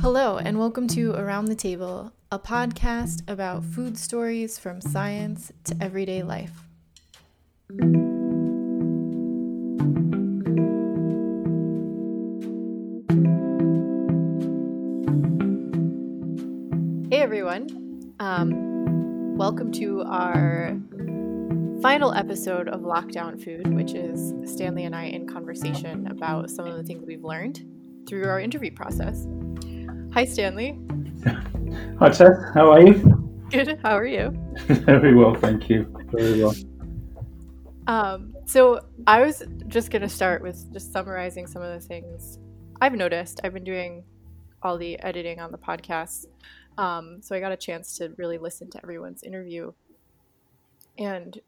Hello, and welcome to Around the Table, a podcast about food stories from science to everyday life. Hey everyone, um, welcome to our final episode of Lockdown Food, which is Stanley and I in conversation about some of the things we've learned through our interview process. Hi, Stanley. Hi, Tess. How are you? Good. How are you? Very well, thank you. Very well. Um, so I was just going to start with just summarizing some of the things I've noticed. I've been doing all the editing on the podcast. Um, so I got a chance to really listen to everyone's interview. And,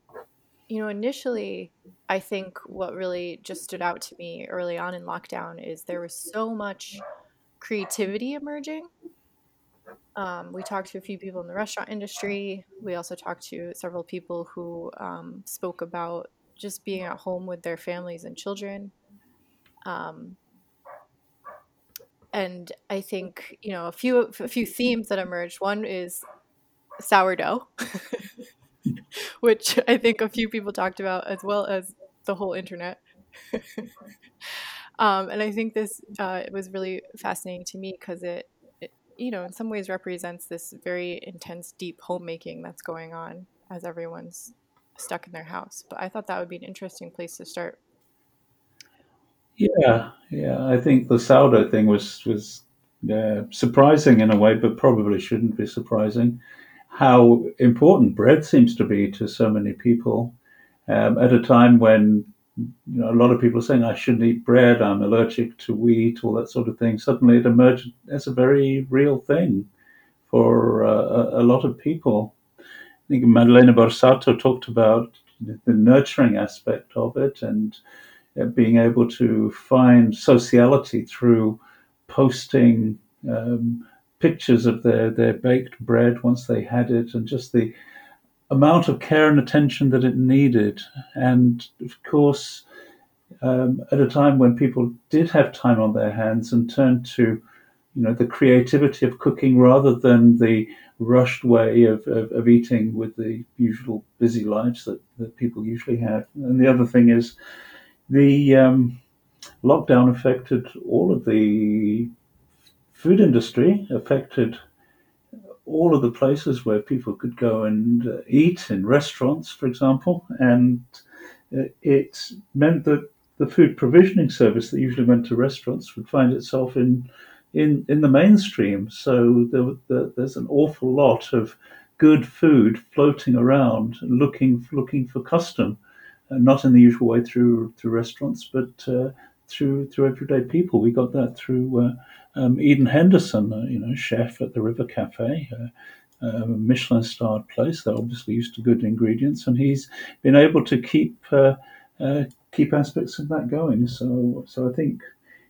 you know, initially, I think what really just stood out to me early on in lockdown is there was so much creativity emerging. Um, we talked to a few people in the restaurant industry. We also talked to several people who um, spoke about just being at home with their families and children. Um, and I think you know a few a few themes that emerged. One is sourdough, which I think a few people talked about, as well as the whole internet. Um, and I think this uh, was really fascinating to me because it, it, you know, in some ways represents this very intense, deep homemaking that's going on as everyone's stuck in their house. But I thought that would be an interesting place to start. Yeah, yeah. I think the sourdough thing was was uh, surprising in a way, but probably shouldn't be surprising. How important bread seems to be to so many people um, at a time when you know, a lot of people are saying I shouldn't eat bread, I'm allergic to wheat, all that sort of thing. Suddenly it emerged as a very real thing for uh, a, lot of people. I think Maddalena Borsato talked about the nurturing aspect of it and uh, being able to find sociality through posting um, pictures of their, their baked bread once they had it and just the amount of care and attention that it needed. And of course, um, at a time when people did have time on their hands and turned to, you know, the creativity of cooking rather than the rushed way of, of, of eating with the usual busy lives that, that people usually have. And the other thing is the um, lockdown affected all of the food industry, affected all of the places where people could go and uh, eat in restaurants, for example, and uh, it meant that the food provisioning service that usually went to restaurants would find itself in in, in the mainstream. So there, there, there's an awful lot of good food floating around, looking looking for custom, uh, not in the usual way through through restaurants, but uh, through through everyday people. We got that through uh, um, Eden Henderson, uh, you know, chef at the River Cafe, uh, a Michelin starred place. They're obviously used to good ingredients, and he's been able to keep uh, uh, keep aspects of that going. So, so I think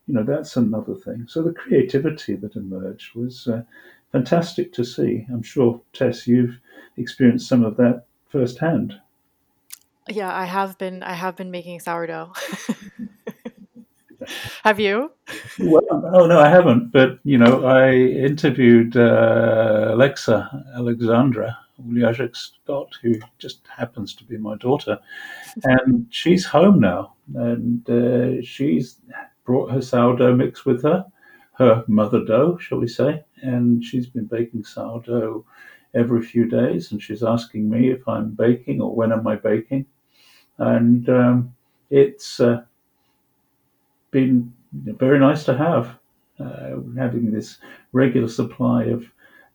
you know that's another thing. So the creativity that emerged was uh, fantastic to see. I'm sure Tess, you've experienced some of that firsthand. Yeah, I have been. I have been making sourdough. Have you? Well, oh no, I haven't. But you know, I interviewed uh, Alexa Alexandra Ulijaszek Scott, who just happens to be my daughter, and she's home now, and uh, she's brought her sourdough mix with her, her mother dough, shall we say, and she's been baking sourdough every few days, and she's asking me if I'm baking or when am I baking, and um, it's. Uh, been very nice to have. Uh, having this regular supply of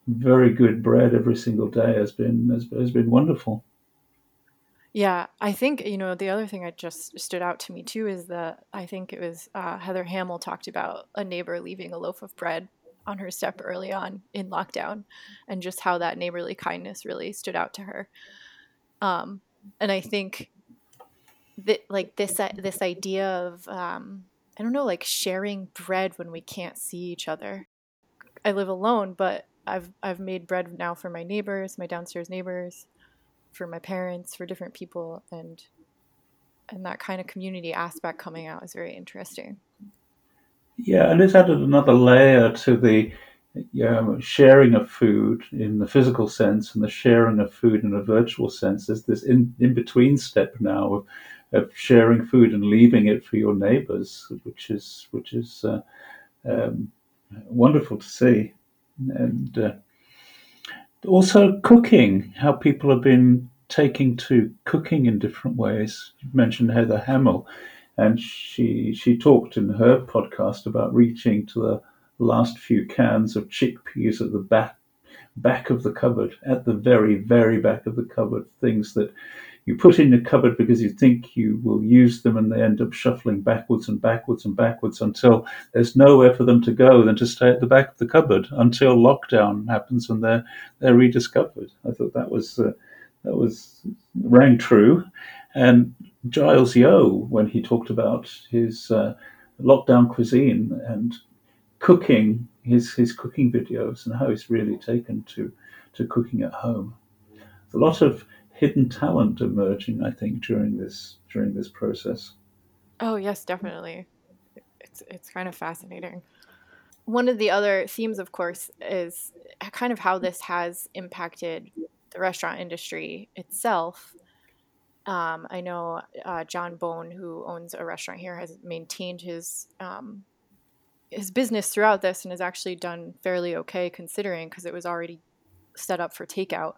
very good bread every single day has been has, has been wonderful. Yeah, I think you know the other thing that just stood out to me too is that I think it was uh, Heather Hamill talked about a neighbor leaving a loaf of bread on her step early on in lockdown, and just how that neighborly kindness really stood out to her. Um, and I think that like this this idea of um, I don't know, like sharing bread when we can't see each other. I live alone, but I've I've made bread now for my neighbors, my downstairs neighbors, for my parents, for different people, and and that kind of community aspect coming out is very interesting. Yeah, and it's added another layer to the um, sharing of food in the physical sense and the sharing of food in a virtual sense. There's this in, in between step now of, of sharing food and leaving it for your neighbors, which is which is uh, um, wonderful to see, and uh, also cooking. How people have been taking to cooking in different ways. You mentioned Heather Hamill, and she she talked in her podcast about reaching to the last few cans of chickpeas at the back back of the cupboard, at the very very back of the cupboard, things that you put in the cupboard because you think you will use them and they end up shuffling backwards and backwards and backwards until there's nowhere for them to go than to stay at the back of the cupboard until lockdown happens and they're they're rediscovered. I thought that was uh, that was rang true. And Giles Yeo, when he talked about his uh, lockdown cuisine and cooking, his his cooking videos and how he's really taken to to cooking at home. a lot of hidden talent emerging, I think, during this during this process. Oh yes, definitely. It's it's kind of fascinating. One of the other themes, of course, is kind of how this has impacted the restaurant industry itself. Um, I know uh, John Bone, who owns a restaurant here, has maintained his um, his business throughout this and has actually done fairly okay considering because it was already set up for takeout.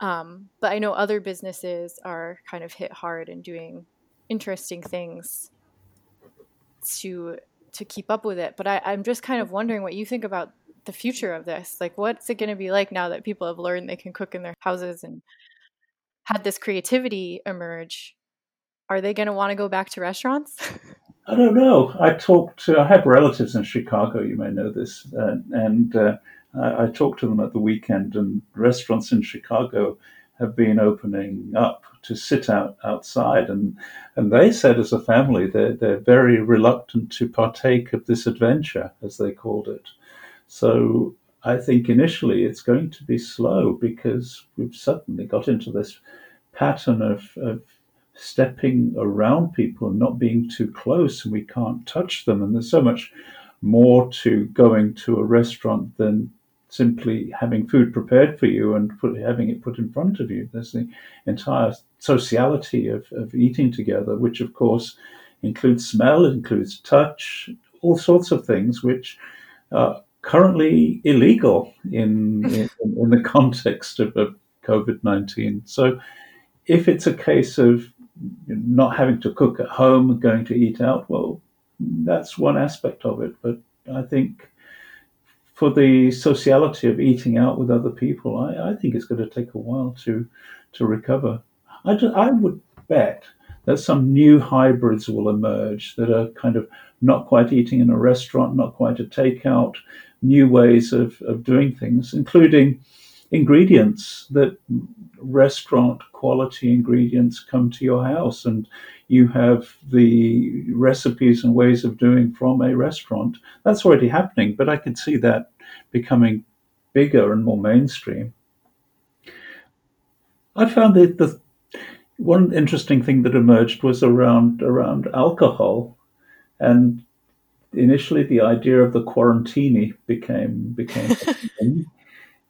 Um, but I know other businesses are kind of hit hard and doing interesting things to to keep up with it. But I, I'm just kind of wondering what you think about the future of this. Like, what's it going to be like now that people have learned they can cook in their houses and had this creativity emerge? Are they going to want to go back to restaurants? I don't know. I talked to, I have relatives in Chicago, you may know this, uh, and uh, I, I talked to them at the weekend, and restaurants in Chicago have been opening up to sit out outside, and and they said as a family they're they're very reluctant to partake of this adventure, as they called it. So I think initially it's going to be slow because we've suddenly got into this pattern of, of stepping around people and not being too close, and we can't touch them. And there's so much more to going to a restaurant than simply having food prepared for you and put, having it put in front of you. There's the entire sociality of, of eating together, which of course includes smell, includes touch, all sorts of things which are currently illegal in, in, in the context of, of COVID 19. So if it's a case of not having to cook at home, going to eat out, well, that's one aspect of it. But I think for the sociality of eating out with other people, I, I think it's going to take a while to to recover. I, I would bet that some new hybrids will emerge that are kind of not quite eating in a restaurant, not quite a takeout, new ways of, of doing things, including ingredients that restaurant quality ingredients come to your house and you have the recipes and ways of doing from a restaurant. That's already happening, but I could see that becoming bigger and more mainstream. I found that the one interesting thing that emerged was around around alcohol, and initially the idea of the quarantini became became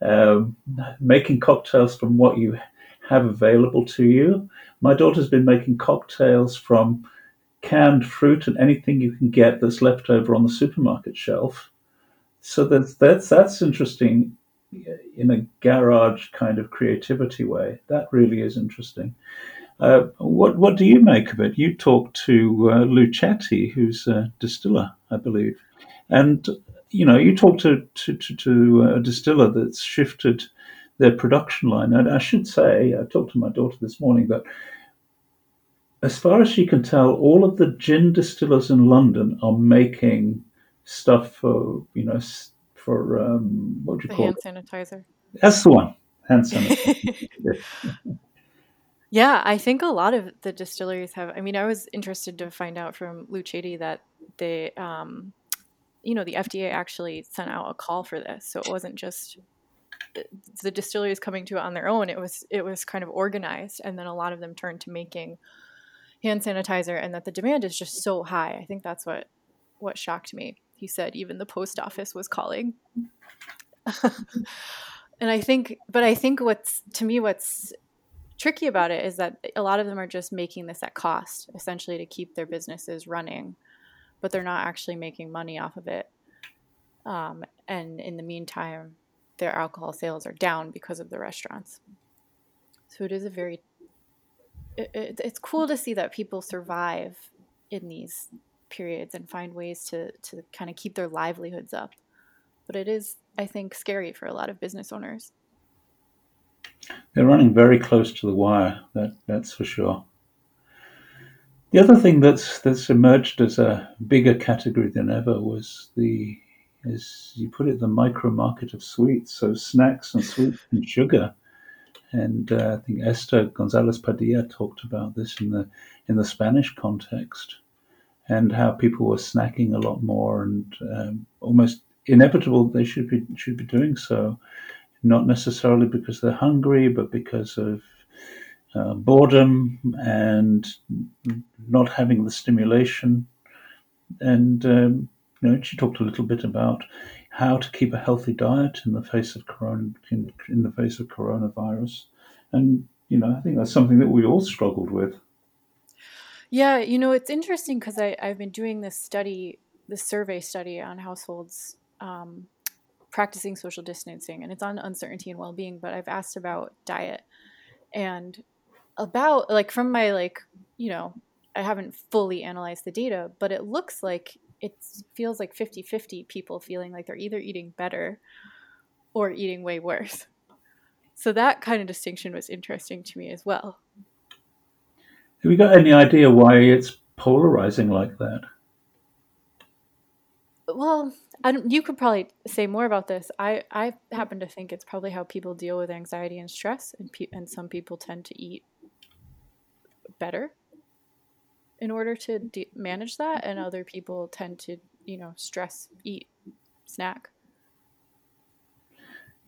um, making cocktails from what you have available to you. My daughter's been making cocktails from canned fruit and anything you can get that's left over on the supermarket shelf. So that's that's that's interesting in a garage kind of creativity way. That really is interesting. Uh, what what do you make of it? You talked to uh, who's a distiller, I believe, and you know you talked to to, to, to a distiller that's shifted their production line. And I should say, I talked to my daughter this morning that, as far as she can tell, all of the gin distillers in London are making stuff for you know for um, what do you the call hand it? sanitizer. That's the one. Hand sanitizer. Yeah, I think a lot of the distilleries have. I mean, I was interested to find out from Lucetti that they, um, you know, the FDA actually sent out a call for this, so it wasn't just the distilleries coming to it on their own. It was it was kind of organized, and then a lot of them turned to making hand sanitizer, and that the demand is just so high. I think that's what what shocked me. He said even the post office was calling. and I think, but I think what's, to me, what's tricky about it is that a lot of them are just making this at cost, essentially to keep their businesses running, but they're not actually making money off of it. Um, and in the meantime, their alcohol sales are down because of the restaurants. So it is a very, it, it, it's cool to see that people survive in these periods and find ways to, to kind of keep their livelihoods up. But it is, I think, scary for a lot of business owners. They're running very close to the wire, that, that's for sure. The other thing that's that's emerged as a bigger category than ever was the, as you put it, the micro market of sweets. So snacks and sweets and sugar. And uh, I think Esther Gonzalez Padilla talked about this in the in the Spanish context, and how people were snacking a lot more, and um, almost inevitable they should be should be doing so, not necessarily because they're hungry, but because of uh, boredom and not having the stimulation. And um, you know, she talked a little bit about how to keep a healthy diet in the face of corona in, in the face of coronavirus, and you know, I think that's something that we all struggled with. Yeah, you know, it's interesting because I've been doing this study, this survey study on households um, practicing social distancing, and it's on uncertainty and well being, but I've asked about diet and about, like, from my, like, you know, I haven't fully analyzed the data, but it looks like it feels like 50 50 people feeling like they're either eating better or eating way worse. So that kind of distinction was interesting to me as well. Have you got any idea why it's polarizing like that? Well, you could probably say more about this. I, I happen to think it's probably how people deal with anxiety and stress, and pe- and some people tend to eat better in order to de- manage that, and other people tend to, you know, stress eat snack.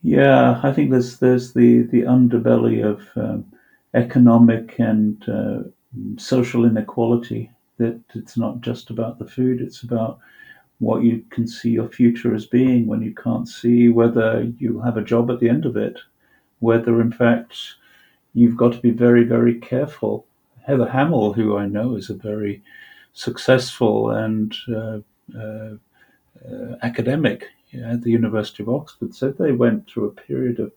Yeah, I think there's there's the the underbelly of um, economic and uh, social inequality that it's not just about the food it's about what you can see your future as being when you can't see whether you'll have a job at the end of it whether in fact you've got to be very very careful heather hamill who i know is a very successful and uh, uh, uh, academic at the university of oxford said they went through a period of,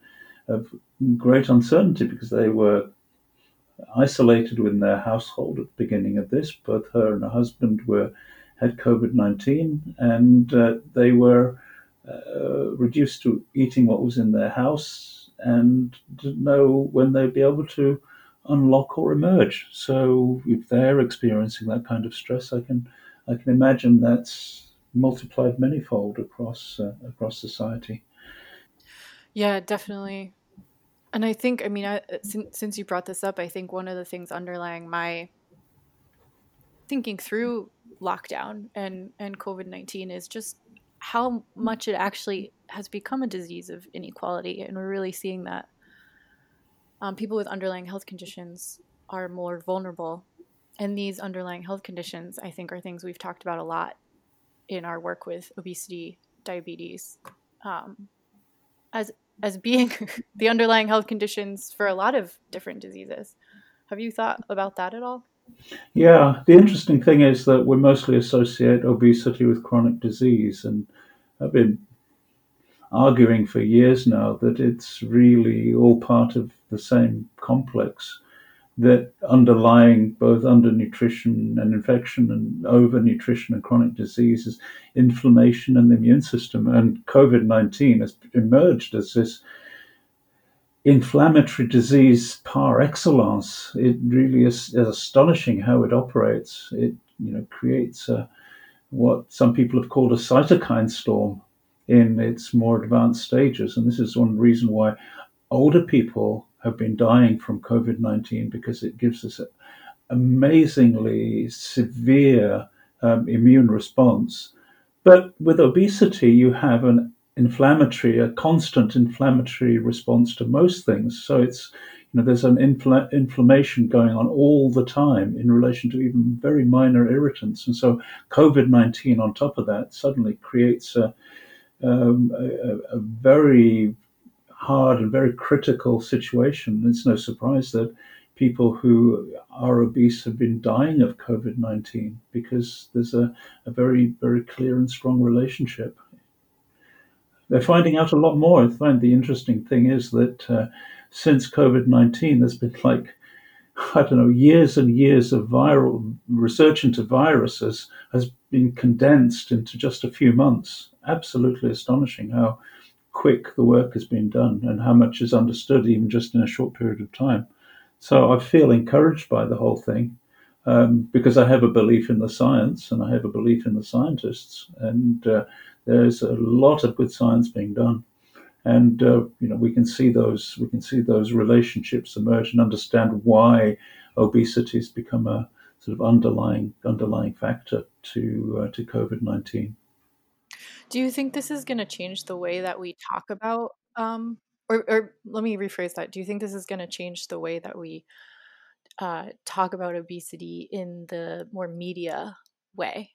of great uncertainty because they were isolated within their household at the beginning of this. Both her and her husband were had COVID nineteen, and uh, they were uh, reduced to eating what was in their house and didn't know when they'd be able to unlock or emerge. So if they're experiencing that kind of stress, I can I can imagine that's multiplied manyfold across uh, across society. Yeah, definitely. And I think, I mean, I, since, since you brought this up, I think one of the things underlying my thinking through lockdown and, and COVID 19 is just how much it actually has become a disease of inequality. And we're really seeing that um, people with underlying health conditions are more vulnerable. And these underlying health conditions, I think, are things we've talked about a lot in our work with obesity, diabetes, um, as as being the underlying health conditions for a lot of different diseases. Have you thought about that at all? Yeah, the interesting thing is that we mostly associate obesity with chronic disease, and I've been arguing for years now that it's really all part of the same complex that underlying both undernutrition and infection and overnutrition and chronic disease is inflammation in the immune system. And COVID 19 has emerged as this inflammatory disease par excellence. It really is, is astonishing how it operates. It you know creates a, what some people have called a cytokine storm in its more advanced stages. And this is one reason why older people have been dying from COVID 19 because it gives us an amazingly severe um, immune response. But with obesity, you have an inflammatory, a constant inflammatory response to most things. So it's, You know, there's an infl- inflammation going on all the time in relation to even very minor irritants, and so COVID nineteen on top of that suddenly creates a, um, a, a very hard and very critical situation. It's no surprise that people who are obese have been dying of COVID 19 because there's a, a very, very clear and strong relationship. They're finding out a lot more. I find the interesting thing is that uh, since COVID 19, there's been like, I don't know, years and years of viral research into viruses has been condensed into just a few months. Absolutely astonishing how quick the work has been done and how much is understood even just in a short period of time. So I feel encouraged by the whole thing um, because I have a belief in the science and I have a belief in the scientists, and uh, there's a lot of good science being done. And uh, you know we can see those we can see those relationships emerge and understand why obesity has become a sort of underlying underlying factor to uh, to COVID nineteen. Do you think this is going to change the way that we talk about, um, or, or let me rephrase that? Do you think this is going to change the way that we uh, talk about obesity in the more media way?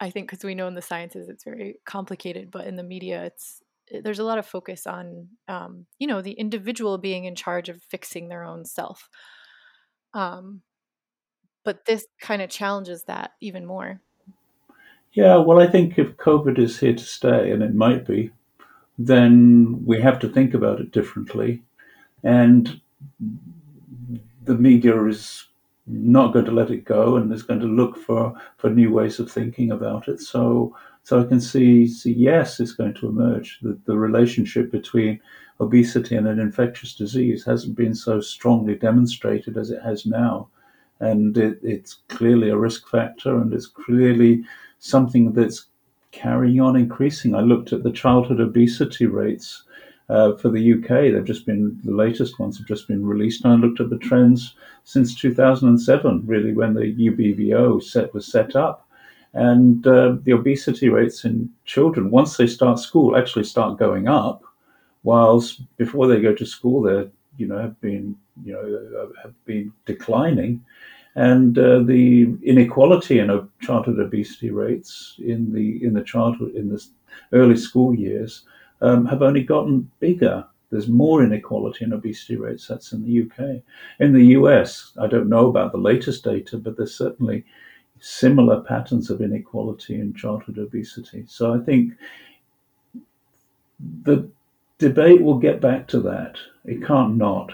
I think because we know in the sciences it's very complicated, but in the media it's there's a lot of focus on um, you know the individual being in charge of fixing their own self. Um, but this kind of challenges that even more. Yeah, well, I think if COVID is here to stay, and it might be, then we have to think about it differently. And the media is not going to let it go and is going to look for, for new ways of thinking about it. So so I can see, see yes, it's going to emerge. The, the relationship between obesity and an infectious disease hasn't been so strongly demonstrated as it has now. And it, it's clearly a risk factor and it's clearly something that's carrying on increasing. I looked at the childhood obesity rates uh, for the UK. They've just been the latest ones have just been released, and I looked at the trends since 2007, really when the UBVO set was set up, and uh, the obesity rates in children once they start school actually start going up, whilst before they go to school they're you know have been you know have been declining and uh, the inequality in childhood obesity rates in the in the childhood in the early school years um, have only gotten bigger. There's more inequality in obesity rates. That's in the UK. In the US, I don't know about the latest data, but there's certainly similar patterns of inequality in childhood obesity. So I think the debate will get back to that. It can't not,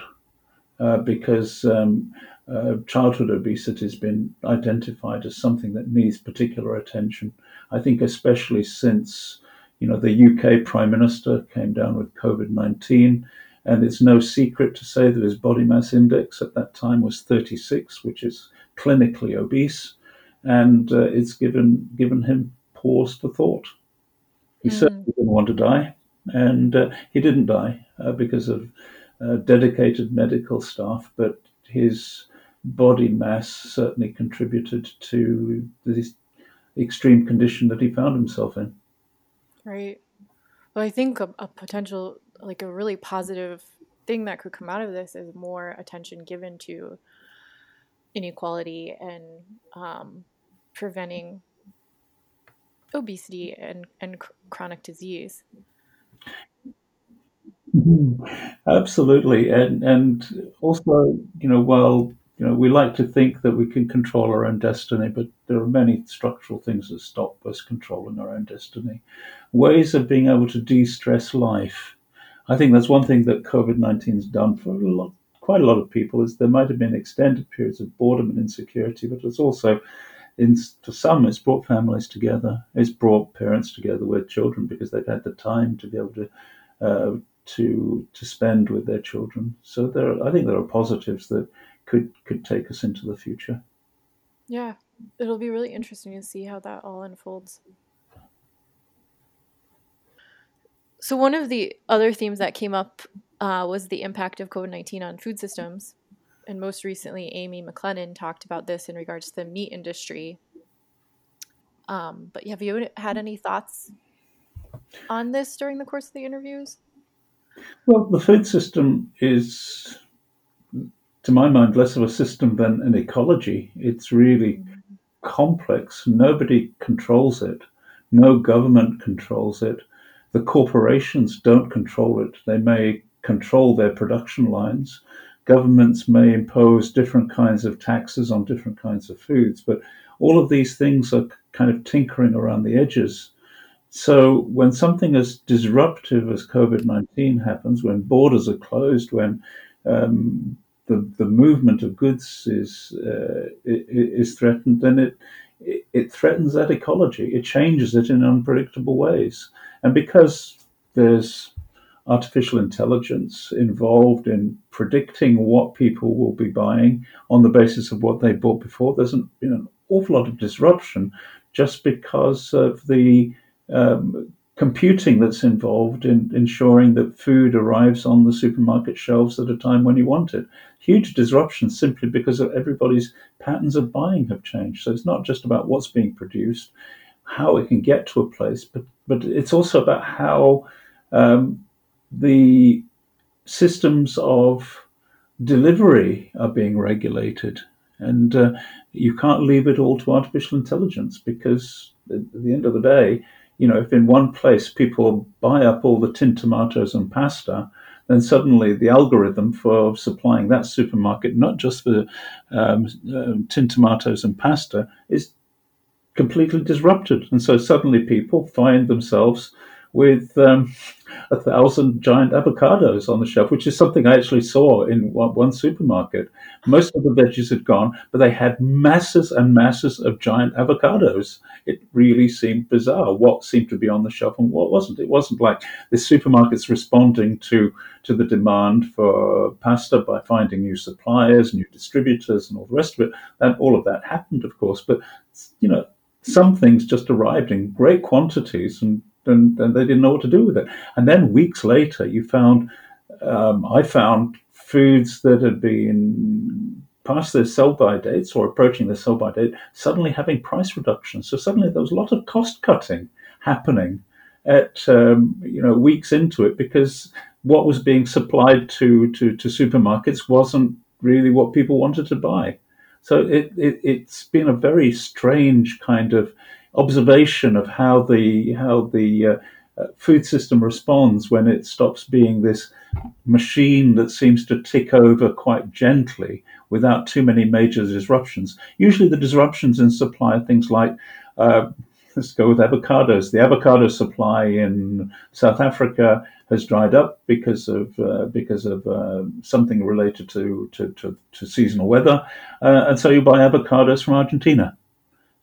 uh, because um, uh, childhood obesity has been identified as something that needs particular attention. I think, especially since you know the UK Prime Minister came down with COVID nineteen, and it's no secret to say that his body mass index at that time was 36, which is clinically obese, and uh, it's given given him pause for thought. He mm. certainly didn't want to die, and uh, he didn't die uh, because of uh, dedicated medical staff, but his body mass certainly contributed to this extreme condition that he found himself in. Right. Well, I think a, a, potential, like a really positive thing that could come out of this is more attention given to inequality and um, preventing obesity and, and chronic disease. Mm-hmm. Absolutely, and and also, you know, while you know, we like to think that we can control our own destiny, but there are many structural things that stop us controlling our own destiny. Ways of being able to de-stress life. I think that's one thing that COVID nineteen has done for a lot, quite a lot of people. Is there might have been extended periods of boredom and insecurity, but it's also, in, for some, it's brought families together. It's brought parents together with children because they've had the time to be able to. Uh, to to spend with their children. So there, are, I think there are positives that could could take us into the future. Yeah, it'll be really interesting to see how that all unfolds. So one of the other themes that came up uh, was the impact of COVID nineteen on food systems, and most recently, Amy McLennan talked about this in regards to the meat industry. Um, but have you had any thoughts on this during the course of the interviews? Well, the food system is to my mind, less of a system than an ecology. It's really mm-hmm. complex. Nobody controls it. No government controls it. The corporations don't control it. They may control their production lines. Governments may impose different kinds of taxes on different kinds of foods, but all of these things are kind of tinkering around the edges. So when something as disruptive as COVID 19 happens, when borders are closed, when um, the, the movement of goods is, uh, is threatened, then it, it threatens that ecology. It changes it in unpredictable ways. And because there's artificial intelligence involved in predicting what people will be buying on the basis of what they bought before, there's an, you know, an awful lot of disruption just because of the um, computing that's involved in ensuring that food arrives on the supermarket shelves at a time when you want it. Huge disruption simply because of everybody's patterns of buying have changed. So it's not just about what's being produced, how it can get to a place, but but it's also about how um, the systems of delivery are being regulated. And uh, you can't leave it all to artificial intelligence because at the end of the day, you know, if in one place people buy up all the tin tomatoes and pasta, then suddenly the algorithm for supplying that supermarket, not just for um, um, tin tomatoes and pasta, is completely disrupted. And so suddenly people find themselves with um, a thousand giant avocados on the shelf, which is something I actually saw in one, one, supermarket. Most of the veggies had gone, but they had masses and masses of giant avocados. It really seemed bizarre what seemed to be on the shelf and what wasn't. It wasn't like the supermarket's responding to, to the demand for pasta by finding new suppliers, new distributors, and all the rest of it. And all of that happened, of course, but you know, some things just arrived in great quantities and and, and they didn't know what to do with it. And then weeks later, you found, um, I found foods that had been past their sell by dates or approaching their sell by date, suddenly having price reductions. So suddenly there was a lot of cost cutting happening at um, you know weeks into it because what was being supplied to, to, to supermarkets wasn't really what people wanted to buy. So it, it, it's been a very strange kind of observation of how the how the uh, uh, food system responds when it stops being this machine that seems to tick over quite gently without too many major disruptions. Usually, the disruptions in supply are things like uh, let's go with avocados. The avocado supply in South Africa has dried up because of uh, because of uh, something related to, to, to, to seasonal weather, uh, and so you buy avocados from Argentina.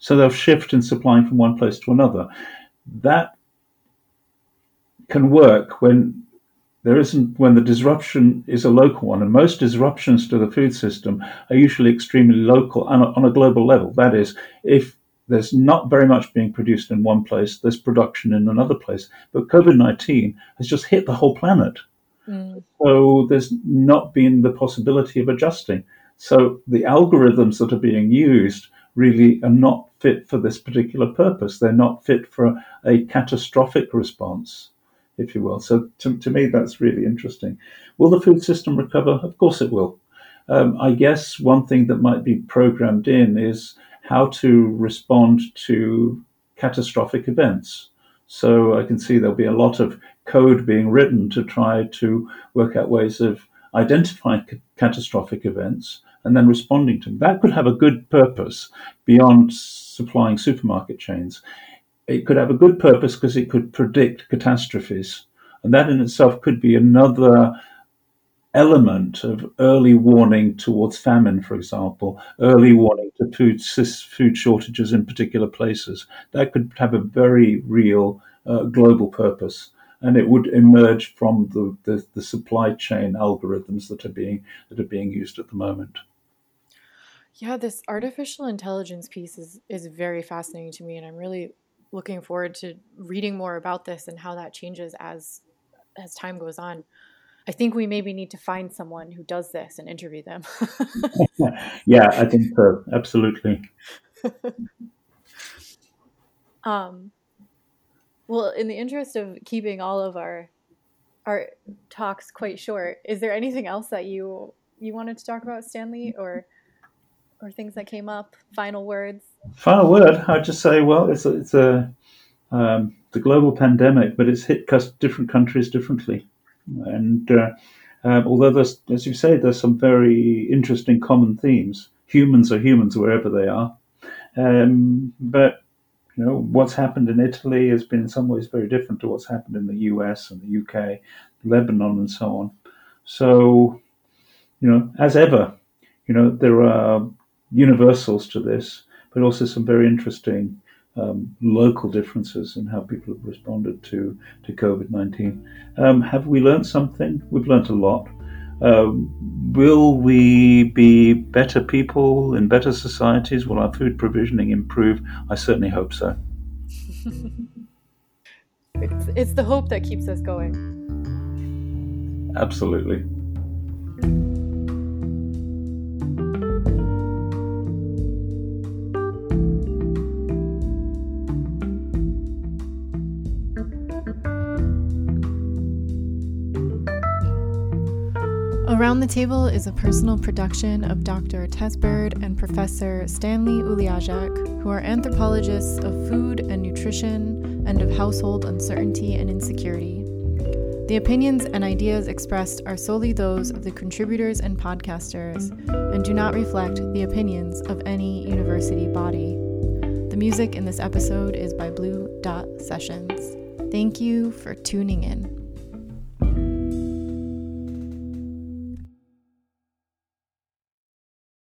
So they'll shift in supplying from one place to another. That can work when there isn't when the disruption is a local one, and most disruptions to the food system are usually extremely local and on a global level. That is, if there's not very much being produced in one place, there's production in another place. But COVID 19 has just hit the whole planet. Mm. So there's not been the possibility of adjusting. So the algorithms that are being used really are not fit for this particular purpose. They're not fit for a catastrophic response, if you will. So to, to me, that's really interesting. Will the food system recover? Of course it will. Um, I guess one thing that might be programmed in is how to respond to catastrophic events. So I can see there'll be a lot of code being written to try to work out ways of identifying c- catastrophic events and then responding to them. That could have a good purpose beyond supplying supermarket chains. It could have a good purpose because it could predict catastrophes. And that in itself could be another element of early warning towards famine, for example, early warning to food, food shortages in particular places. That could have a very real uh, global purpose. And it would emerge from the, the, the supply chain algorithms that are being that are being used at the moment. Yeah, this artificial intelligence piece is is very fascinating to me and I'm really looking forward to reading more about this and how that changes as as time goes on. I think we maybe need to find someone who does this and interview them. yeah, I think so. Absolutely. um well, in the interest of keeping all of our our talks quite short, is there anything else that you you wanted to talk about, Stanley, or or things that came up? Final words. Final word. I'd just say, well, it's a, it's a um, the global pandemic, but it's hit different countries differently, and uh, uh, although there's, as you say, there's some very interesting common themes. Humans are humans wherever they are, um, but you know what's happened in Italy has been in some ways very different to what's happened in the U.S. and the UK, Lebanon, and so on. So, you know, as ever, you know, there are universals to this, but also some very interesting um, local differences in how people have responded to, to COVID 19. Um, have we learned something? We've learned a lot. Um, will we be better people in better societies? Will our food provisioning improve? I certainly hope so. it's, it's the hope that keeps us going. Absolutely. Around the Table is a personal production of Dr. Tess Bird and Professor Stanley Ulijaszek, who are anthropologists of food and nutrition and of household uncertainty and insecurity. The opinions and ideas expressed are solely those of the contributors and podcasters and do not reflect the opinions of any university body. The music in this episode is by Blue Dot Sessions. Thank you for tuning in.